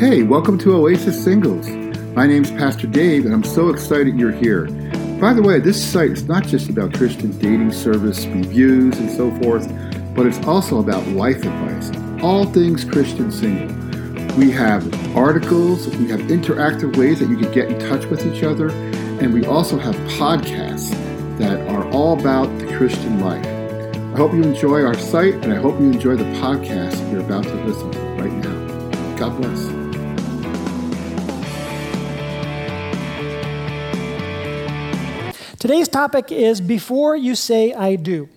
Hey, welcome to Oasis Singles. My name's Pastor Dave, and I'm so excited you're here. By the way, this site is not just about Christian dating service reviews and so forth, but it's also about life advice, all things Christian single. We have articles, we have interactive ways that you can get in touch with each other, and we also have podcasts that are all about the Christian life. I hope you enjoy our site, and I hope you enjoy the podcast you're about to listen to right now. God bless. Today's topic is Before You Say I Do.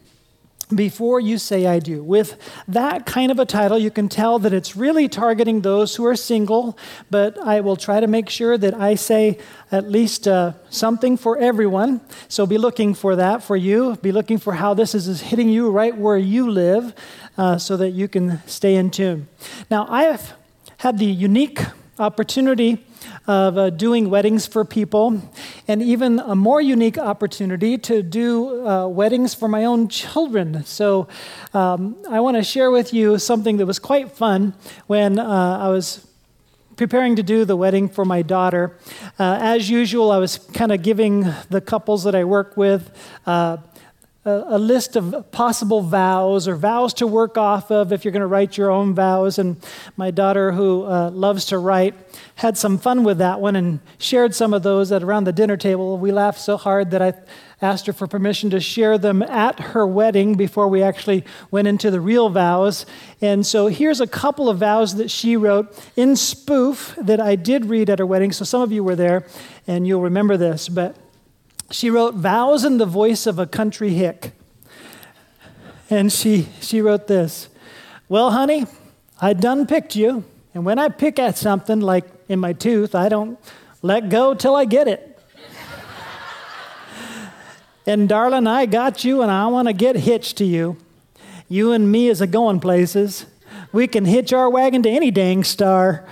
Before You Say I Do. With that kind of a title, you can tell that it's really targeting those who are single, but I will try to make sure that I say at least uh, something for everyone. So be looking for that for you. Be looking for how this is hitting you right where you live uh, so that you can stay in tune. Now, I have had the unique opportunity of uh, doing weddings for people, and even a more unique opportunity to do uh, weddings for my own children. So um, I want to share with you something that was quite fun when uh, I was preparing to do the wedding for my daughter. Uh, as usual, I was kind of giving the couples that I work with uh, a, list of possible vows or vows to work off of if you're going to write your own vows. And my daughter, who uh, loves to write, had some fun with that one and shared some of those at around the dinner table. We laughed so hard that I asked her for permission to share them at her wedding before we actually went into the real vows. And so here's a couple of vows that she wrote in spoof that I did read at her wedding. So some of you were there and you'll remember this. But she wrote vows in the voice of a country hick. And she, she wrote this Well, honey, I done picked you. And when I pick at something like in my tooth, I don't let go till I get it. and darling, I got you and I want to get hitched to you. You and me is a going places. We can hitch our wagon to any dang star.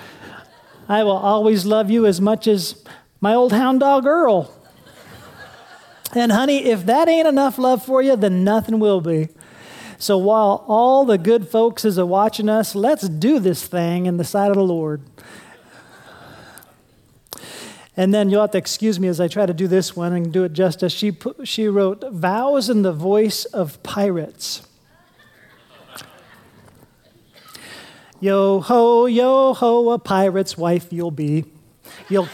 I will always love you as much as my old hound dog Earl. And honey, if that ain't enough love for you, then nothing will be. So while all the good folks is a watching us, let's do this thing in the sight of the Lord. And then you'll have to excuse me as I try to do this one and do it justice. She, put, she wrote, Vows in the voice of pirates. Yo ho, yo ho, a pirate's wife you'll be. You'll.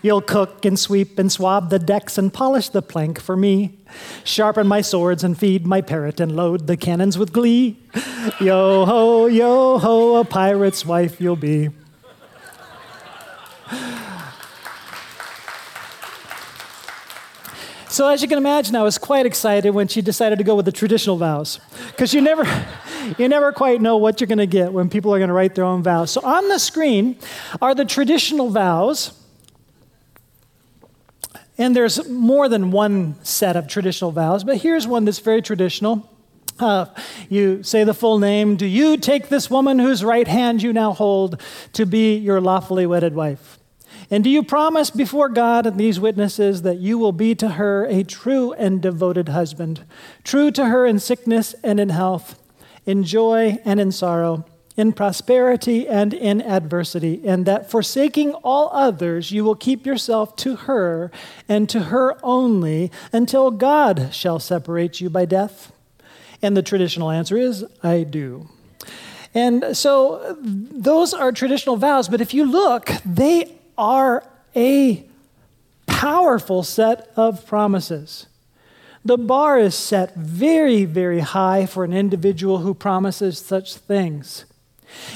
You'll cook and sweep and swab the decks and polish the plank for me. Sharpen my swords and feed my parrot and load the cannons with glee. Yo ho, yo ho, a pirate's wife you'll be. So, as you can imagine, I was quite excited when she decided to go with the traditional vows. Because you never, you never quite know what you're going to get when people are going to write their own vows. So, on the screen are the traditional vows and there's more than one set of traditional vows, but here's one that's very traditional. Uh, you say the full name. Do you take this woman whose right hand you now hold to be your lawfully wedded wife? And do you promise before God and these witnesses that you will be to her a true and devoted husband, true to her in sickness and in health, in joy and in sorrow, in prosperity and in adversity, and that forsaking all others, you will keep yourself to her and to her only until God shall separate you by death? And the traditional answer is, I do. And so those are traditional vows, but if you look, they are a powerful set of promises. The bar is set very, very high for an individual who promises such things.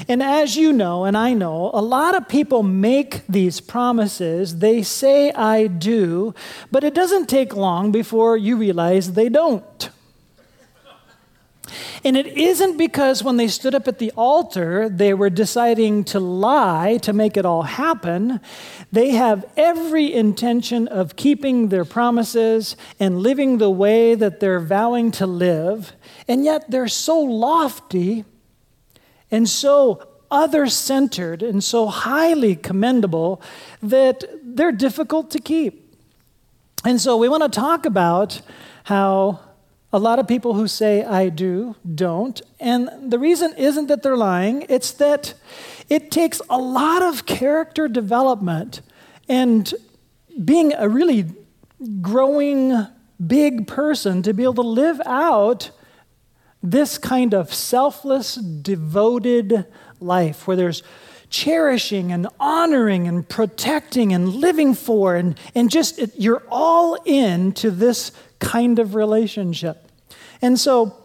And as you know, and I know, a lot of people make these promises. They say, I do, but it doesn't take long before you realize they don't. And it isn't because when they stood up at the altar, they were deciding to lie to make it all happen. They have every intention of keeping their promises and living the way that they're vowing to live. And yet they're so lofty and so other centered and so highly commendable that they're difficult to keep. And so we want to talk about how A lot of people who say I do don't. And the reason isn't that they're lying, it's that it takes a lot of character development and being a really growing big person to be able to live out this kind of selfless, devoted life where there's cherishing and honoring and protecting and living for, and, and just it, you're all in to this kind of relationship. And so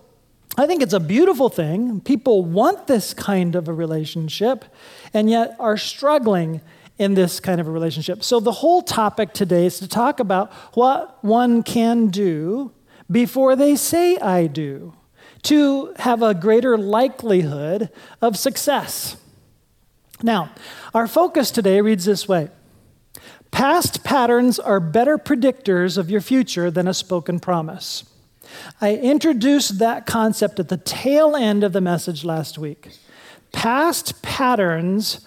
I think it's a beautiful thing. People want this kind of a relationship and yet are struggling in this kind of a relationship. So the whole topic today is to talk about what one can do before they say I do to have a greater likelihood of success. Now, our focus today reads this way Past patterns are better predictors of your future than a spoken promise. I introduced that concept at the tail end of the message last week. Past patterns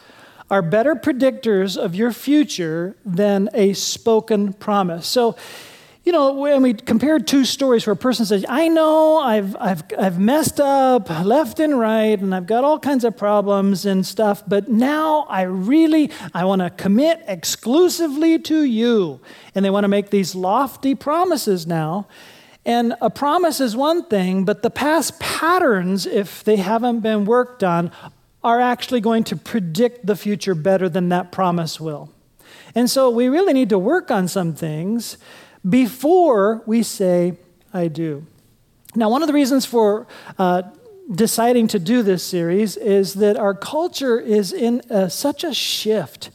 are better predictors of your future than a spoken promise. So, you know, when we compare two stories where a person says, I know I've, I've, I've messed up left and right and I've got all kinds of problems and stuff, but now I really, I want to commit exclusively to you. And they want to make these lofty promises now. And a promise is one thing, but the past patterns, if they haven't been worked on, are actually going to predict the future better than that promise will. And so we really need to work on some things before we say, I do. Now, one of the reasons for uh, deciding to do this series is that our culture is in a, such a shift,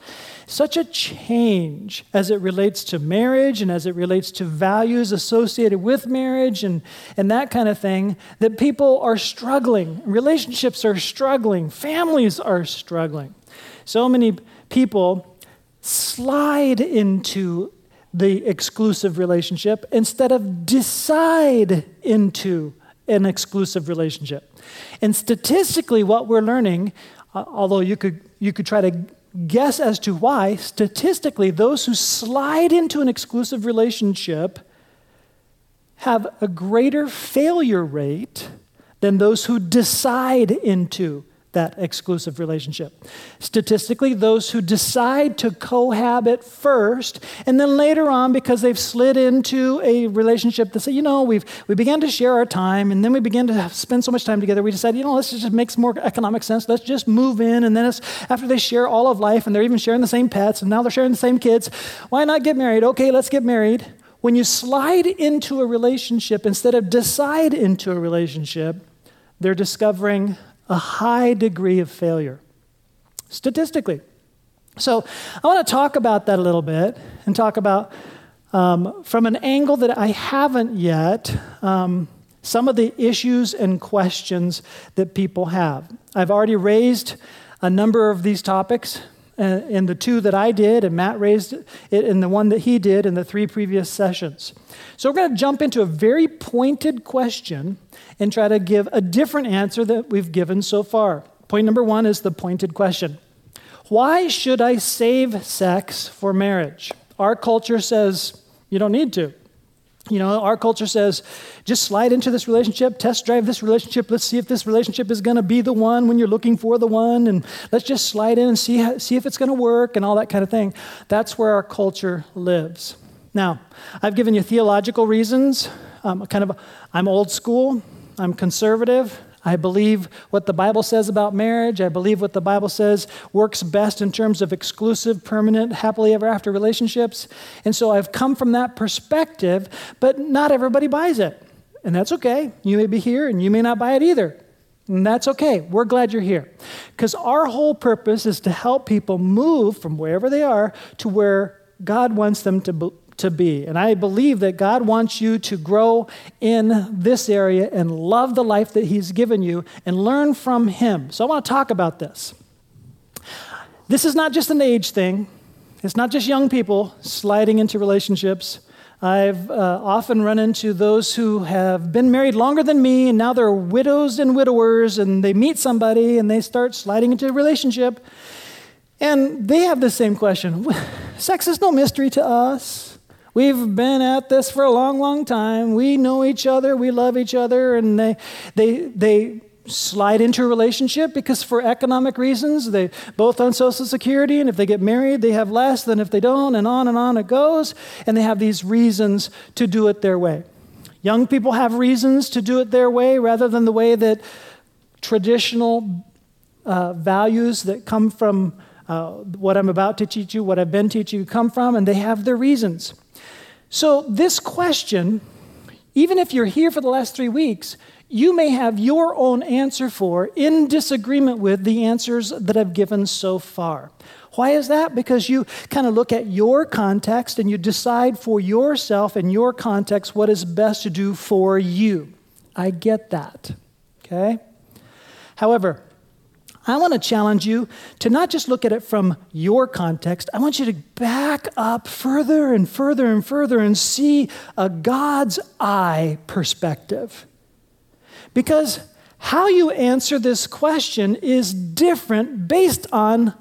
such a change as it relates to marriage and as it relates to values associated with marriage and, and that kind of thing, that people are struggling. Relationships are struggling. Families are struggling. So many people slide into the exclusive relationship instead of decide into an exclusive relationship. And statistically, what we're learning, uh, although you could, you could try to guess as to why, statistically, those who slide into an exclusive relationship have a greater failure rate than those who decide into that exclusive relationship. Statistically, those who decide to cohabit first, and then later on, because they've slid into a relationship that say, you know, we've we began to share our time, and then we began to spend so much time together, we decided, you know, this just makes more economic sense. Let's just move in, and then it's after they share all of life, and they're even sharing the same pets, and now they're sharing the same kids. Why not get married? Okay, let's get married. When you slide into a relationship instead of decide into a relationship, they're discovering a high degree of failure, statistically. So I want to talk about that a little bit and talk about, um, from an angle that I haven't yet, um, some of the issues and questions that people have. I've already raised a number of these topics uh, in the two that I did, and Matt raised it in the one that he did in the three previous sessions. So we're going to jump into a very pointed question and try to give a different answer that we've given so far. Point number one is the pointed question Why should I save sex for marriage? Our culture says you don't need to. You know, our culture says just slide into this relationship, test drive this relationship. Let's see if this relationship is going to be the one when you're looking for the one, and let's just slide in and see, how, see if it's going to work and all that kind of thing. That's where our culture lives. Now, I've given you theological reasons. Um, kind of, I'm old school. I'm conservative. I believe what the Bible says about marriage. I believe what the Bible says works best in terms of exclusive, permanent, happily ever after relationships. And so I've come from that perspective, but not everybody buys it. And that's okay. You may be here and you may not buy it either. And that's okay. We're glad you're here. Because our whole purpose is to help people move from wherever they are to where God wants them to, to be. And I believe that God wants you to grow in this area and love the life that He's given you and learn from Him. So I want to talk about this. This is not just an age thing, it's not just young people sliding into relationships. I've uh, often run into those who have been married longer than me, and now they're widows and widowers, and they meet somebody and they start sliding into a relationship. And they have the same question Sex is no mystery to us. We've been at this for a long, long time. We know each other, we love each other, and they, they, they slide into a relationship because for economic reasons they both on social security. And if they get married they have less than if they don't and on and on it goes. And they have these reasons to do it their way. Young people have reasons to do it their way rather than the way that traditional uh, values that come from uh, what i'm about to teach you what i've been teaching you come from. And they have their reasons so this question even if you're here for the last three weeks you may have your own answer for in disagreement with the answers that I've given so far. Why is that? Because you kind of look at your context and you decide for yourself and your context what is best to do for you. I get that. Okay? However, I want to challenge you to not just look at it from your context. I want you to back up further and further and further and see a God's eye perspective. Because how you answer this question is different based on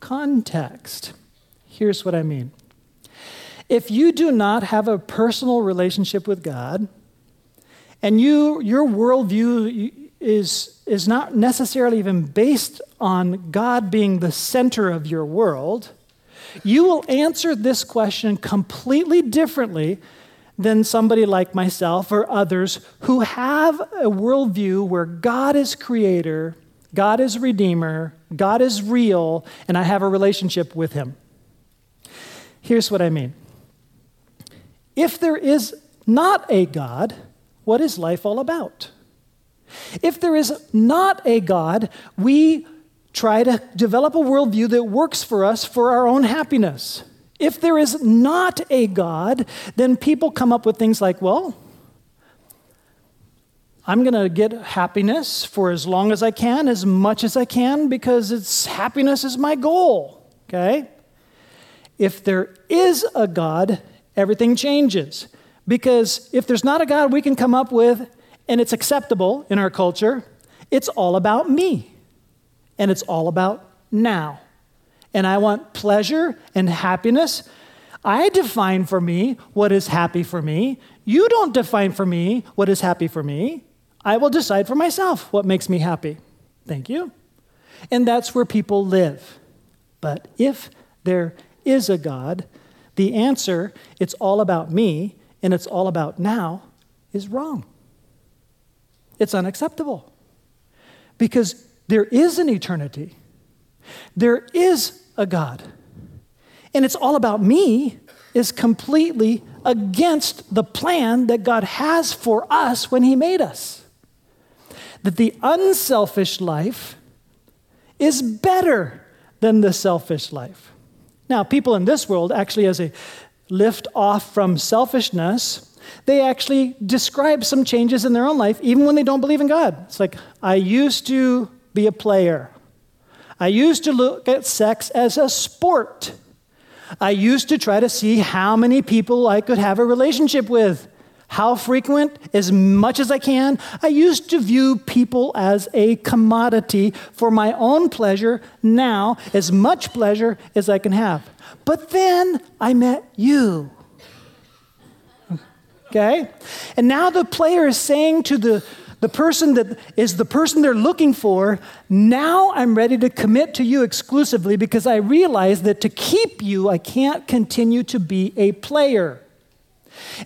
context. Here's what I mean. If you do not have a personal relationship with God, and you, your worldview is, is not necessarily even based on God being the center of your world, you will answer this question completely differently than somebody like myself or others who have a worldview where God is creator, God is redeemer, God is real, and I have a relationship with him. Here's what I mean. If there is not a God, what is life all about? If there is not a God, we try to develop a worldview that works for us for our own happiness. If there is not a God, then people come up with things like, well, I'm going to get happiness for as long as I can, as much as I can, because it's happiness is my goal. Okay? If there is a God, everything changes. Because if there's not a God we can come up with, and it's acceptable in our culture, it's all about me. And it's all about now and I want pleasure and happiness, I define for me what is happy for me. You don't define for me what is happy for me. I will decide for myself what makes me happy. Thank you. And that's where people live. But if there is a God, the answer, it's all about me and it's all about now, is wrong. It's unacceptable. Because there is an eternity. There is a God. And it's all about me is completely against the plan that God has for us when He made us. That the unselfish life is better than the selfish life. Now, people in this world actually, as a lift off from selfishness, they actually describe some changes in their own life, even when they don't believe in God. It's like, I used to be a player. I used to look at sex as a sport. I used to try to see how many people I could have a relationship with. How frequent? As much as I can. I used to view people as a commodity for my own pleasure, now, as much pleasure as I can have. But then I met you. Okay? And now the player is saying to the the person that is the person they're looking for, now I'm ready to commit to you exclusively because I realize that to keep you, I can't continue to be a player.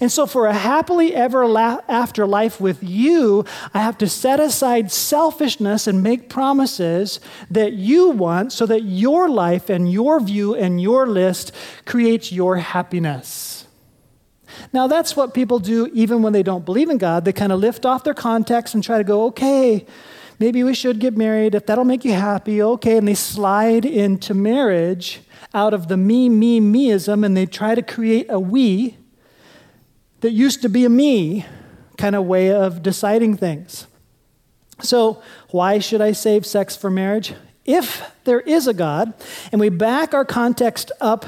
And so, for a happily ever after life with you, I have to set aside selfishness and make promises that you want so that your life and your view and your list creates your happiness. Now, that's what people do even when they don't believe in God. They kind of lift off their context and try to go, okay, maybe we should get married if that'll make you happy, okay. And they slide into marriage out of the me, me, meism, and they try to create a we that used to be a me kind of way of deciding things. So, why should I save sex for marriage? If there is a God, and we back our context up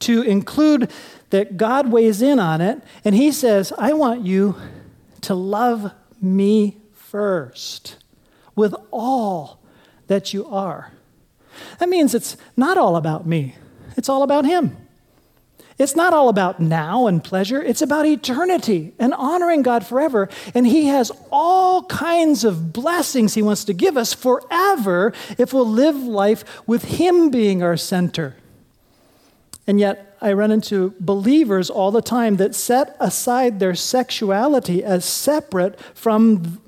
to include that God weighs in on it and he says, I want you to love me first with all that you are. That means it's not all about me, it's all about him. It's not all about now and pleasure, it's about eternity and honoring God forever. And He has all kinds of blessings He wants to give us forever if we'll live life with Him being our center. And yet, I run into believers all the time that set aside their sexuality as separate from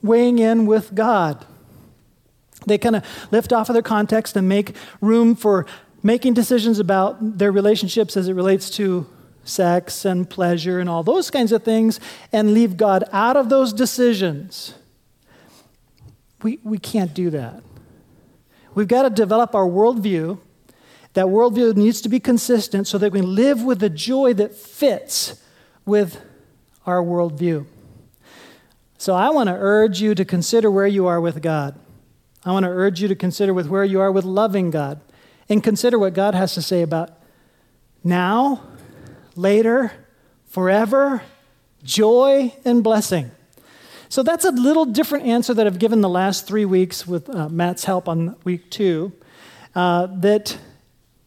weighing in with God. They kind of lift off of their context and make room for making decisions about their relationships as it relates to sex and pleasure and all those kinds of things and leave God out of those decisions. We, we can't do that. We've got to develop our worldview. That worldview needs to be consistent so that we live with the joy that fits with our worldview. So I want to urge you to consider where you are with God. I want to urge you to consider with where you are with loving God and consider what God has to say about now, later, forever, joy, and blessing. So that's a little different answer that I've given the last three weeks with uh, Matt's help on week two. Uh, that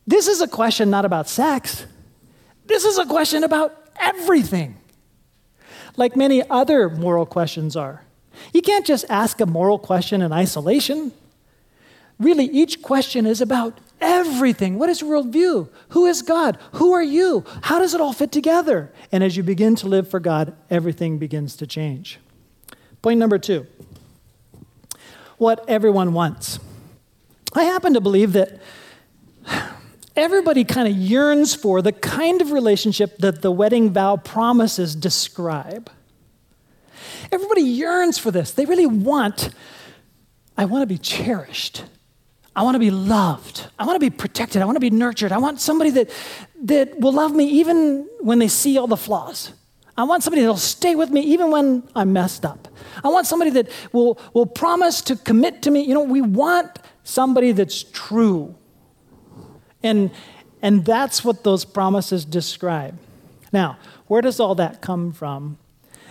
this is a question not about sex, this is a question about everything, like many other moral questions are. You can't just ask a moral question in isolation. Really, each question is about everything. What is worldview? Who is God? Who are you? How does it all fit together? And as you begin to live for God, everything begins to change. Point number two what everyone wants. I happen to believe that everybody kind of yearns for the kind of relationship that the wedding vow promises describe. Everybody yearns for this. They really want, I want to be cherished. I want to be loved. I want to be protected. I want to be nurtured. I want somebody that, that will love me even when they see all the flaws. I want somebody that'll stay with me even when I'm messed up. I want somebody that will, will promise to commit to me. You know, we want somebody that's true. And, and that's what those promises describe. Now, where does all that come from?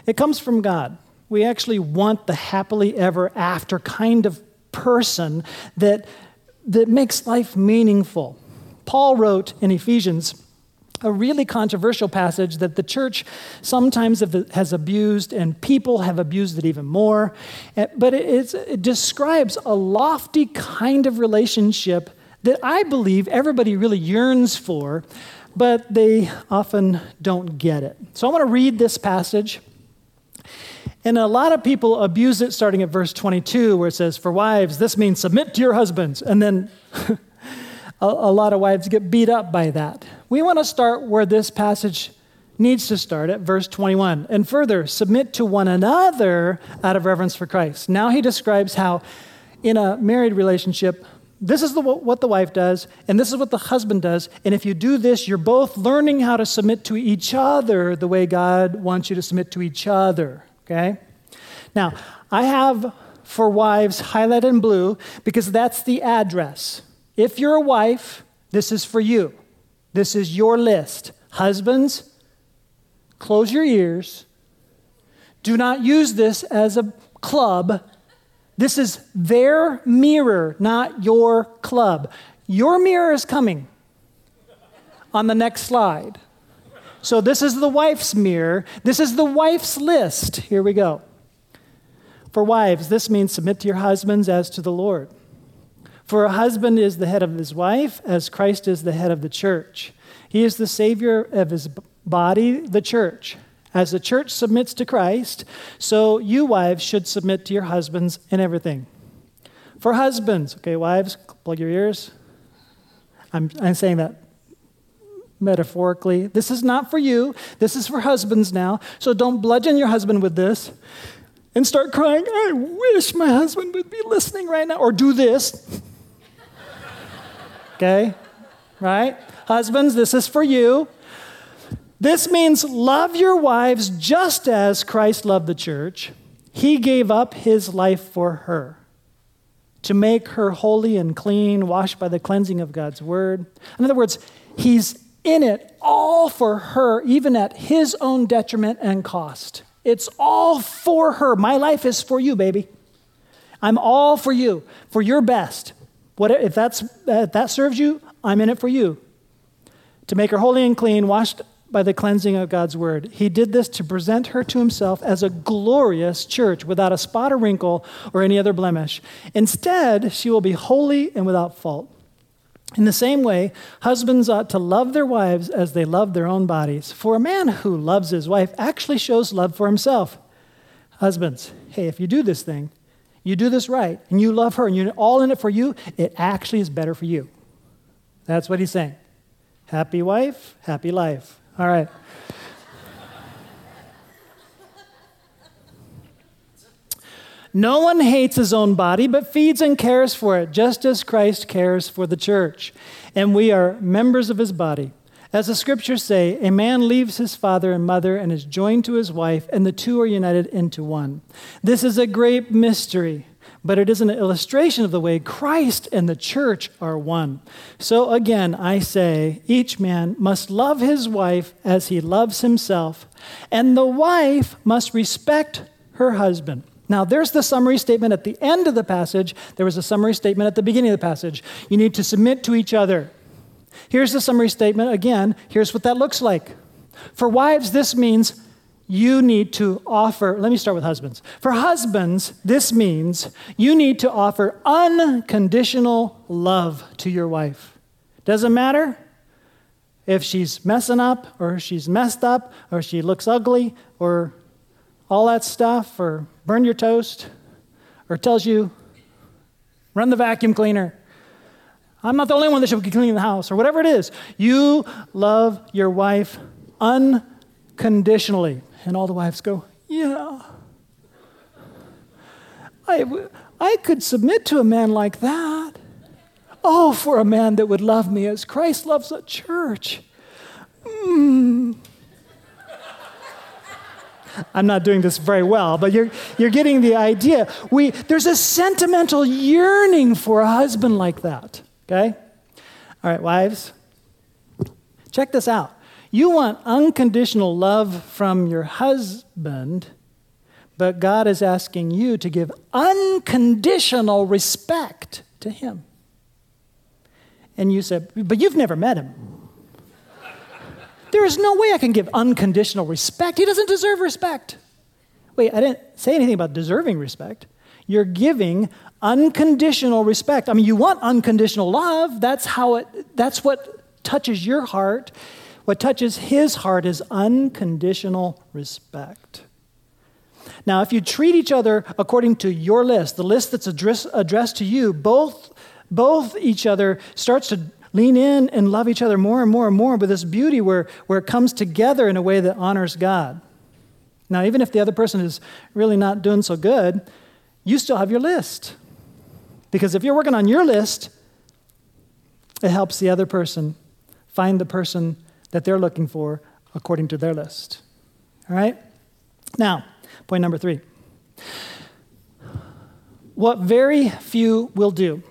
It comes from God. We actually want the happily ever after kind of person that that makes life meaningful. Paul wrote in Ephesians a really controversial passage that the church sometimes has abused and people have abused it even more. Eh, but it describes a lofty kind of relationship that I believe everybody really yearns for, but they often don't get it. So I want to read this passage. And a lot of people abuse it starting at verse 22, where it says, For wives, this means submit to your husbands. And then a, a lot of wives get beat up by that. We want to start where this passage needs to start at verse 21. And further, submit to one another out of reverence for Christ. Now he describes how in a married relationship, this is the, what the wife does, and this is what the husband does. And if you do this, you're both learning how to submit to each other the way God wants you to submit to each other okay? Now, I have for wives highlighted in blue because that's the address. If you're a wife, this is for you. This is your list. Husbands, close your ears. Do not use this as a club. This is their mirror, not your club. Your mirror is coming on the next slide. So this is the wife's mirror. This is the wife's list. Here we go. For wives, this means submit to your husbands as to the Lord. For a husband is the head of his wife, as Christ is the head of the church. He is the Savior of his body, the church. As the church submits to Christ, so you wives should submit to your husbands in everything. For husbands, okay, wives, plug your ears. I'm, I'm saying that metaphorically. This is not for you. This is for husbands now. So don't bludgeon your husband with this and start crying, I wish my husband would be listening right now. Or do this. okay? Right? Husbands, this is for you. This means love your wives just as Christ loved the church. He gave up his life for her to make her holy and clean, washed by the cleansing of God's word. In other words, he's in it all for her, even at his own detriment and cost. It's all for her. My life is for you, baby. I'm all for you, for your best. What, if, that's, if that serves you, I'm in it for you. to make her holy and clean, washed by the cleansing of God's word. He did this to present her to himself as a glorious church without a spot or wrinkle or any other blemish. Instead, she will be holy and without fault. In the same way, husbands ought to love their wives as they love their own bodies. For a man who loves his wife actually shows love for himself. Husbands, hey, if you do this thing, you do this right, and you love her, and you're all in it for you, it actually is better for you. That's what he's saying. Happy wife, happy life. All right. No one hates his own body, but feeds and cares for it, just as Christ cares for the church. And we are members of his body. As the scriptures say, a man leaves his father and mother and is joined to his wife, and the two are united into one. This is a great mystery, but it is an illustration of the way Christ and the church are one. So again, I say, each man must love his wife as he loves himself, and the wife must respect her husband. Now, there's the summary statement at the end of the passage. There was a summary statement at the beginning of the passage. You need to submit to each other. Here's the summary statement again. Here's what that looks like. For wives, this means you need to offer, let me start with husbands. For husbands, this means you need to offer unconditional love to your wife. Doesn't matter if she's messing up or she's messed up or she looks ugly or all that stuff or burn your toast or tells you run the vacuum cleaner. I'm not the only one that should be cleaning the house or whatever it is. You love your wife unconditionally. And all the wives go, Yeah. I, I could submit to a man like that. Oh, for a man that would love me as Christ loves the church. Mm. I'm not doing this very well, but you're, you're getting the idea. We, there's a sentimental yearning for a husband like that, okay? All right, wives, check this out. You want unconditional love from your husband, but God is asking you to give unconditional respect to him. And you said, But you've never met him. There is no way I can give unconditional respect. He doesn't deserve respect. Wait, I didn't say anything about deserving respect. You're giving unconditional respect. I mean, you want unconditional love. That's how it that's what touches your heart. What touches his heart is unconditional respect. Now, if you treat each other according to your list, the list that's address, addressed to you, both both each other starts to lean in and love each other more and more and more with this beauty where, where it comes together in a way that honors God. Now, even if the other person is really not doing so good, you still have your list. Because if you're working on your list, it helps the other person find the person that they're looking for according to their list. All right? Now, point number three. What very few will do.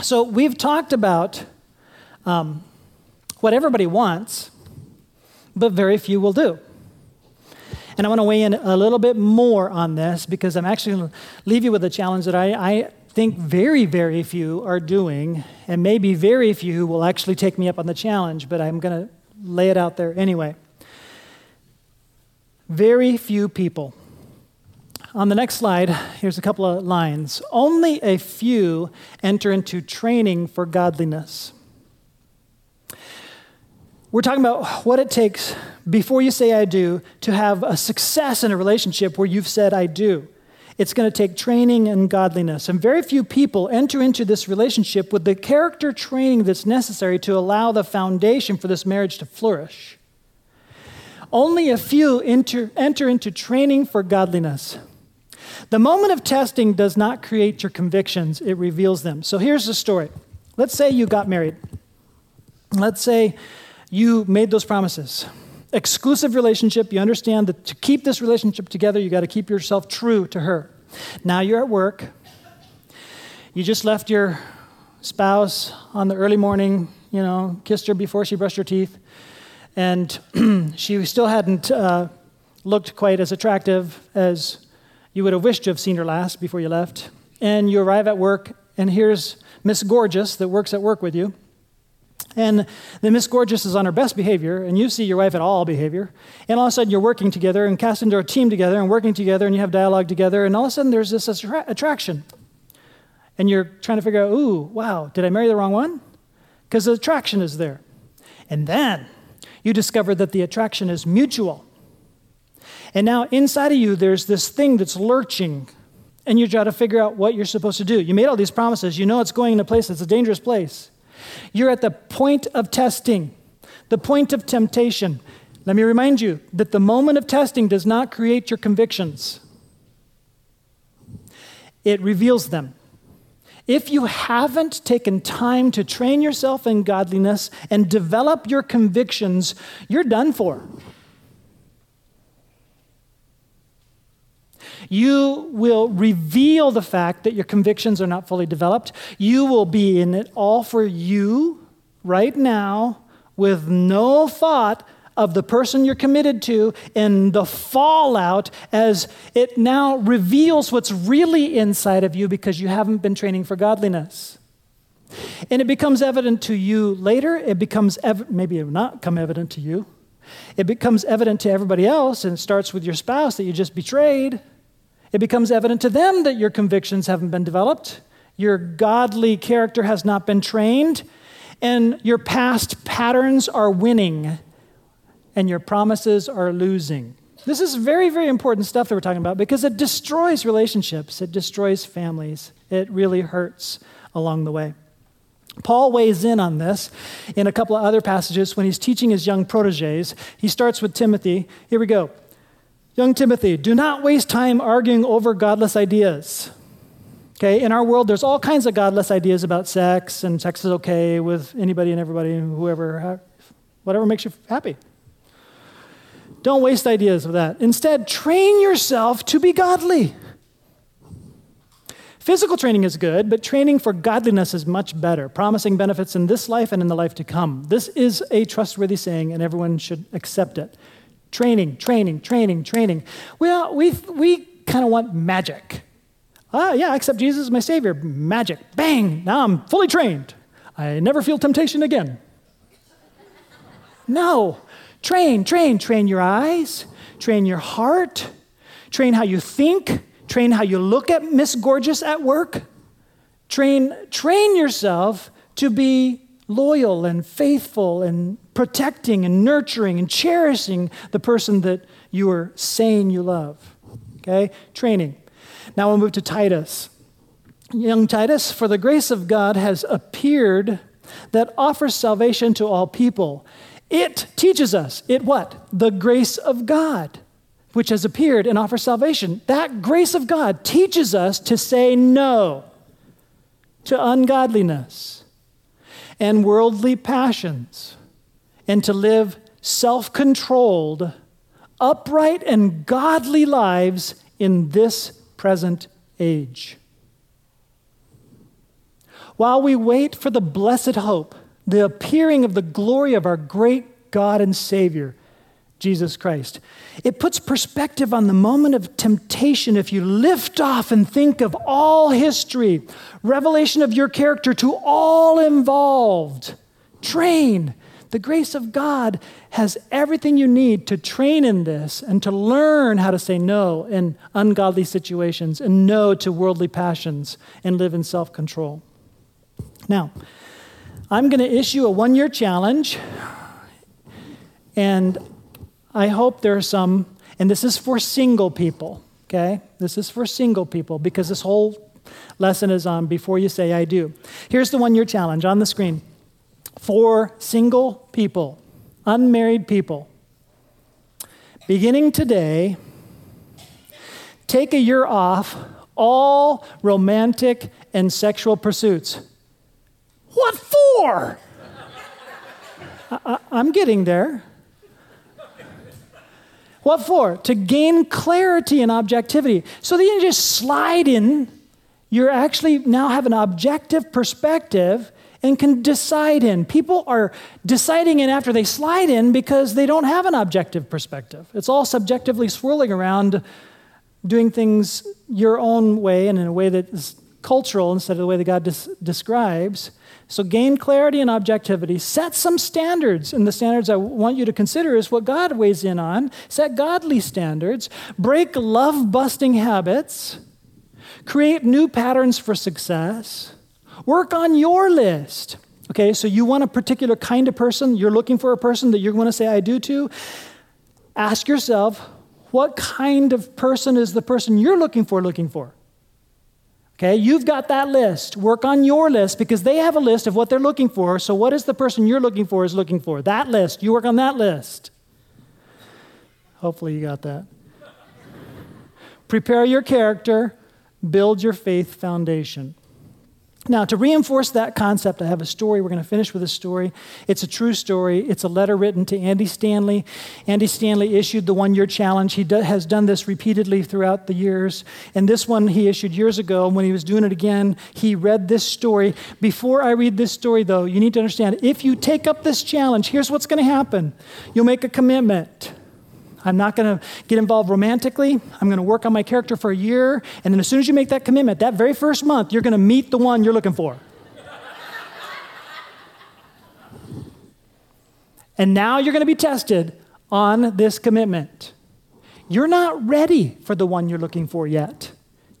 So, we've talked about um, what everybody wants, but very few will do. And I want to weigh in a little bit more on this because I'm actually going to leave you with a challenge that I, I think very, very few are doing, and maybe very few will actually take me up on the challenge, but I'm going to lay it out there anyway. Very few people. On the next slide, here's a couple of lines. Only a few enter into training for godliness. We're talking about what it takes before you say I do to have a success in a relationship where you've said I do. It's going to take training and godliness. And very few people enter into this relationship with the character training that's necessary to allow the foundation for this marriage to flourish. Only a few enter, enter into training for godliness. The moment of testing does not create your convictions, it reveals them. So here's the story. Let's say you got married. Let's say you made those promises. Exclusive relationship, you understand that to keep this relationship together, you got to keep yourself true to her. Now you're at work. You just left your spouse on the early morning, you know, kissed her before she brushed her teeth, and she still hadn't uh, looked quite as attractive as you would have wished to have seen her last before you left. And you arrive at work, and here's Miss Gorgeous that works at work with you And then Miss Gorgeous is on her best behavior, and you see your wife at all behavior. And all of a sudden, you're working together and cast into a team together and working together, and you have dialogue together. And all of a sudden, there's this attra- attraction. And you're trying to figure out, ooh, wow, did I marry the wrong one? Because the attraction is there. And then you discover that the attraction is mutual. And now inside of you, there's this thing that's lurching, and you try to figure out what you're supposed to do. You made all these promises. You know it's going in a place that's a dangerous place. You're at the point of testing, the point of temptation. Let me remind you that the moment of testing does not create your convictions, it reveals them. If you haven't taken time to train yourself in godliness and develop your convictions, you're done for. You will reveal the fact that your convictions are not fully developed. You will be in it all for you right now with no thought of the person you're committed to and the fallout as it now reveals what's really inside of you because you haven't been training for godliness. And it becomes evident to you later. It becomes, ev- maybe it will not come evident to you. It becomes evident to everybody else, and it starts with your spouse that you just betrayed. It becomes evident to them that your convictions haven't been developed, your godly character has not been trained, and your past patterns are winning and your promises are losing. This is very, very important stuff that we're talking about because it destroys relationships, it destroys families, it really hurts along the way. Paul weighs in on this in a couple of other passages when he's teaching his young proteges. He starts with Timothy. Here we go. Young Timothy, do not waste time arguing over godless ideas. Okay, in our world, there's all kinds of godless ideas about sex, and sex is okay with anybody and everybody, whoever, whatever makes you happy. Don't waste ideas of that. Instead, train yourself to be godly. Physical training is good, but training for godliness is much better, promising benefits in this life and in the life to come. This is a trustworthy saying, and everyone should accept it. Training, training, training, training. Well, we, we kind of want magic. Ah, yeah, I accept Jesus as my Savior. Magic. Bang! Now I'm fully trained. I never feel temptation again. No. Train, train, train your eyes, train your heart, train how you think, train how you look at Miss Gorgeous at work. Train, train yourself to be loyal and faithful and protecting and nurturing and cherishing the person that you are saying you love. Okay? Training. Now we'll move to Titus. Young Titus, for the grace of God has appeared that offers salvation to all people it teaches us, it what? The grace of God, which has appeared and offers salvation. That grace of God teaches us to say no to ungodliness and worldly passions and to live self controlled, upright, and godly lives in this present age. While we wait for the blessed hope the appearing of the glory of our great God and Savior, Jesus Christ. It puts perspective on the moment of temptation if you lift off and think of all history, revelation of your character to all involved. Train. The grace of God has everything you need to train in this and to learn how to say no in ungodly situations and no to worldly passions and live in self control. Now, I'm going to issue a one year challenge, and I hope there are some, and this is for single people, okay? This is for single people because this whole lesson is on before you say I do. Here's the one year challenge on the screen for single people, unmarried people. Beginning today, take a year off all romantic and sexual pursuits. What for? I, am getting there. What for? To gain clarity and objectivity. So that you just slide in, you actually now have an objective perspective and can decide in. People are deciding in after they slide in because they don't have an objective perspective. It's all subjectively swirling around doing things your own way and in a way that is cultural instead of the way that God des- describes. So gain clarity and objectivity. Set some standards. And the standards I want you to consider is what God weighs in on. Set godly standards. Break love busting habits. Create new patterns for success. Work on your list. Okay, so you want a particular kind of person, you're looking for a person that you're going to say I do to. Ask yourself, what kind of person is the person you're looking for looking for? Okay, you've got that list. Work on your list because they have a list of what they're looking for. So, what is the person you're looking for is looking for? That list. You work on that list. Hopefully, you got that. Prepare your character, build your faith foundation. Now, to reinforce that concept, I have a story. We're going to finish with a story. It's a true story. It's a letter written to Andy Stanley. Andy Stanley issued the one year challenge. He do, has done this repeatedly throughout the years. And this one he issued years ago. And When he was doing it again, he read this story. Before I read this story, though, you need to understand if you take up this challenge, here's what's going to happen you'll make a commitment. I'm not going to get involved romantically. I'm going to work on my character for a year. And then as soon as you make that commitment, that very first month, you're going to meet the one you're looking for. and now you're going to be tested on this commitment. You're not ready for the one you're looking for yet.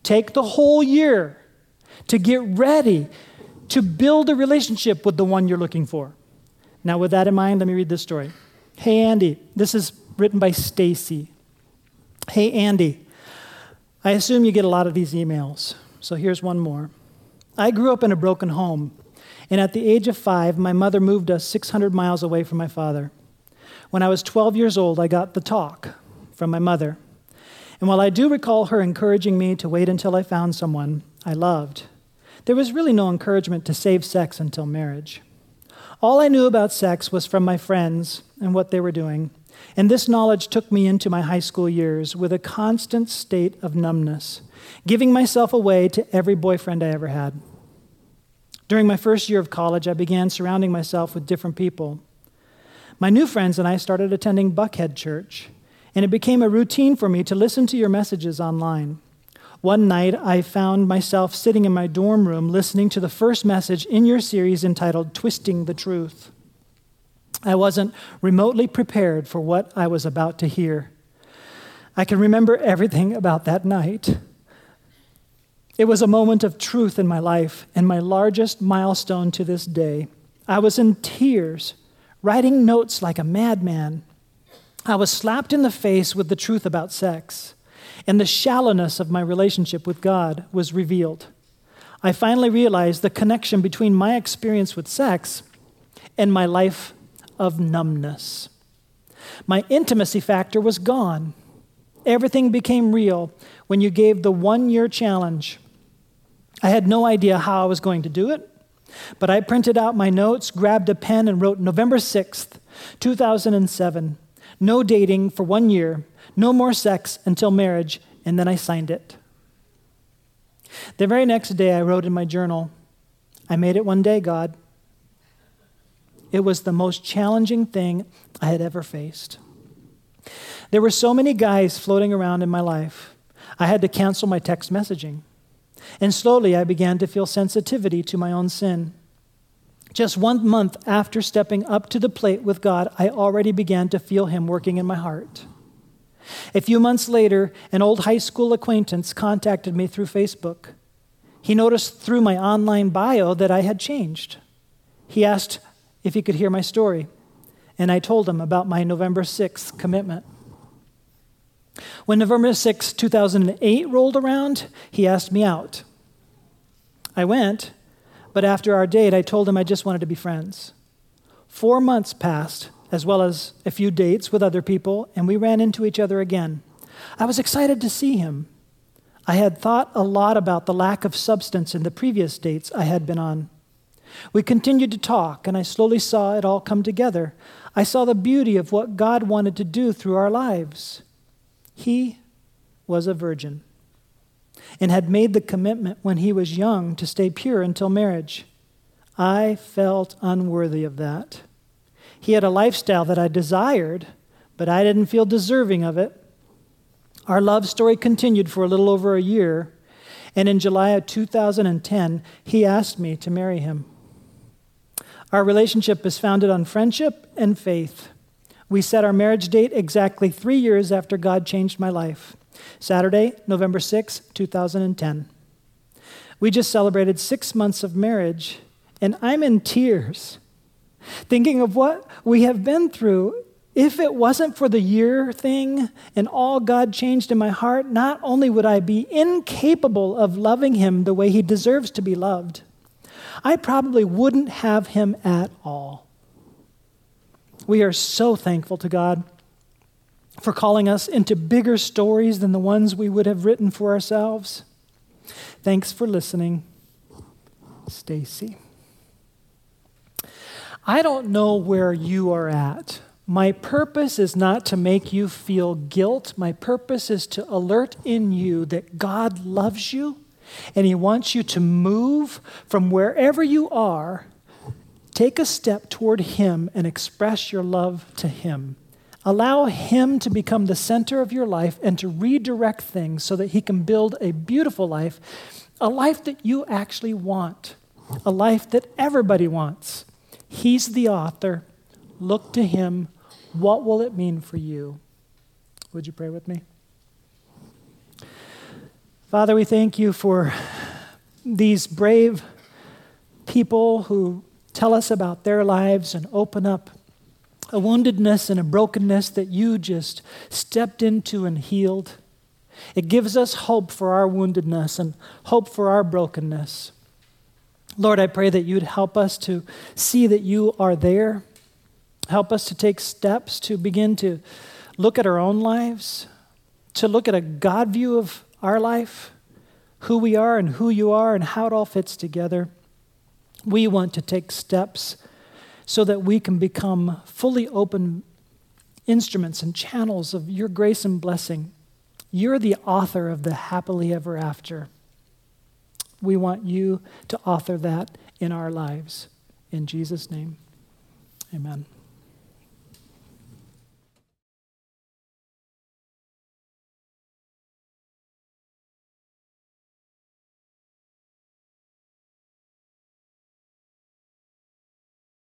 Take the whole year to get ready to build a relationship with the one you're looking for. Now, with that in mind, let me read this story. Hey, Andy, this is written by Stacy. Hey, Andy, I assume you get a lot of these emails, so here's one more. I grew up in a broken home, and at the age of five, my mother moved us 600 miles away from my father. When I was 12 years old, I got the talk from my mother. And while I do recall her encouraging me to wait until I found someone I loved, there was really no encouragement to save sex until marriage. All I knew about sex was from my friends and what they were doing, and this knowledge took me into my high school years with a constant state of numbness, giving myself away to every boyfriend I ever had. During my first year of college, I began surrounding myself with different people. My new friends and I started attending Buckhead Church, and it became a routine for me to listen to your messages online. One night, I found myself sitting in my dorm room listening to the first message in your series entitled Twisting the Truth. I wasn't remotely prepared for what I was about to hear. I can remember everything about that night. It was a moment of truth in my life and my largest milestone to this day. I was in tears, writing notes like a madman. I was slapped in the face with the truth about sex, and the shallowness of my relationship with God was revealed. I finally realized the connection between my experience with sex and my life of numbness. My intimacy factor was gone. Everything became real when you gave the one year challenge. I had no idea how I was going to do it, but I printed out my notes, grabbed a pen, and wrote November 6th, 2007. No dating for one year, no more sex until marriage, and then I signed it. The very next day, I wrote in my journal, I made it one day, God. It was the most challenging thing I had ever faced. There were so many guys floating around in my life, I had to cancel my text messaging. And slowly I began to feel sensitivity to my own sin. Just one month after stepping up to the plate with God, I already began to feel Him working in my heart. A few months later, an old high school acquaintance contacted me through Facebook. He noticed through my online bio that I had changed. He asked if he could hear my story. And I told him about my November 6th commitment. When November 6, 2008 rolled around, he asked me out. I went, but after our date, I told him I just wanted to be friends. Four months passed, as well as a few dates with other people, and we ran into each other again. I was excited to see him. I had thought a lot about the lack of substance in the previous dates I had been on. We continued to talk, and I slowly saw it all come together. I saw the beauty of what God wanted to do through our lives. He was a virgin and had made the commitment when he was young to stay pure until marriage. I felt unworthy of that. He had a lifestyle that I desired, but I didn't feel deserving of it. Our love story continued for a little over a year, And in July of 2010, he asked me to marry him. Our relationship is founded on friendship and faith. We set our marriage date exactly three years after God changed my life Saturday, November 6, 2010. We just celebrated six months of marriage, and I'm in tears thinking of what we have been through. If it wasn't for the year thing and all God changed in my heart, not only would I be incapable of loving Him the way He deserves to be loved, I probably wouldn't have Him at all. We are so thankful to God for calling us into bigger stories than the ones we would have written for ourselves. Thanks for listening, Stacy. I don't know where you are at. My purpose is not to make you feel guilt. My purpose is to alert in you that God loves you and He wants you to move from wherever you are, take a step toward Him and express your love to Him. Allow Him to become the center of your life and to redirect things so that He can build a beautiful life, a life that you actually want, a life that everybody wants. He's the author. Look to Him. What will it mean for you? Would you pray with me? Father, we thank you for these brave people who tell us about their lives and open up a woundedness and a brokenness that you just stepped into and healed. It gives us hope for our woundedness and hope for our brokenness. Lord, I pray that you'd help us to see that you are there. Help us to take steps to begin to look at our own lives, to look at a God view of our life, who we are and who you are, and how it all fits together. We want to take steps so that we can become fully open instruments and channels of your grace and blessing. You're the author of the happily ever after. We want you to author that in our lives. In Jesus' name, amen.